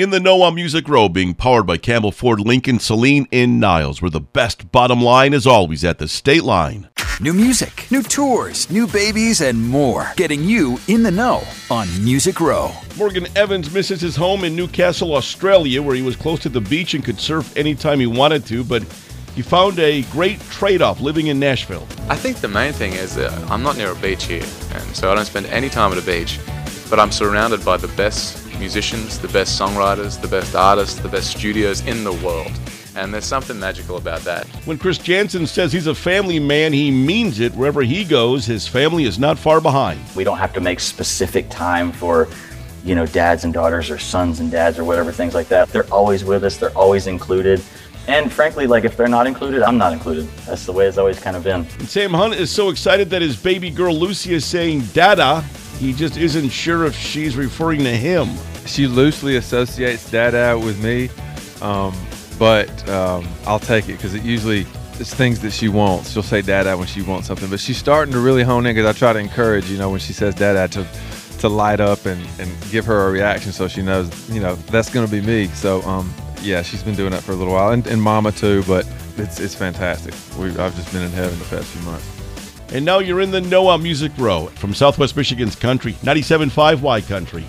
In the Know on Music Row, being powered by Campbell Ford Lincoln Saline in Niles, where the best bottom line is always at the state line. New music, new tours, new babies, and more. Getting you in the know on Music Row. Morgan Evans misses his home in Newcastle, Australia, where he was close to the beach and could surf anytime he wanted to, but he found a great trade off living in Nashville. I think the main thing is that I'm not near a beach here, and so I don't spend any time at a beach, but I'm surrounded by the best musicians, the best songwriters, the best artists, the best studios in the world. And there's something magical about that. When Chris Janson says he's a family man, he means it. Wherever he goes, his family is not far behind. We don't have to make specific time for, you know, dads and daughters or sons and dads or whatever, things like that. They're always with us, they're always included. And frankly, like if they're not included, I'm not included. That's the way it's always kind of been. And Sam Hunt is so excited that his baby girl Lucy is saying Dada. He just isn't sure if she's referring to him. She loosely associates Dada with me. Um, but um, I'll take it because it usually it's things that she wants. She'll say "dada" when she wants something, but she's starting to really hone in because I try to encourage, you know, when she says "dada" to to light up and, and give her a reaction so she knows, you know, that's going to be me. So, um, yeah, she's been doing that for a little while, and, and Mama too. But it's it's fantastic. We, I've just been in heaven the past few months. And now you're in the Know on Music Row from Southwest Michigan's Country, 97.5 Y Country.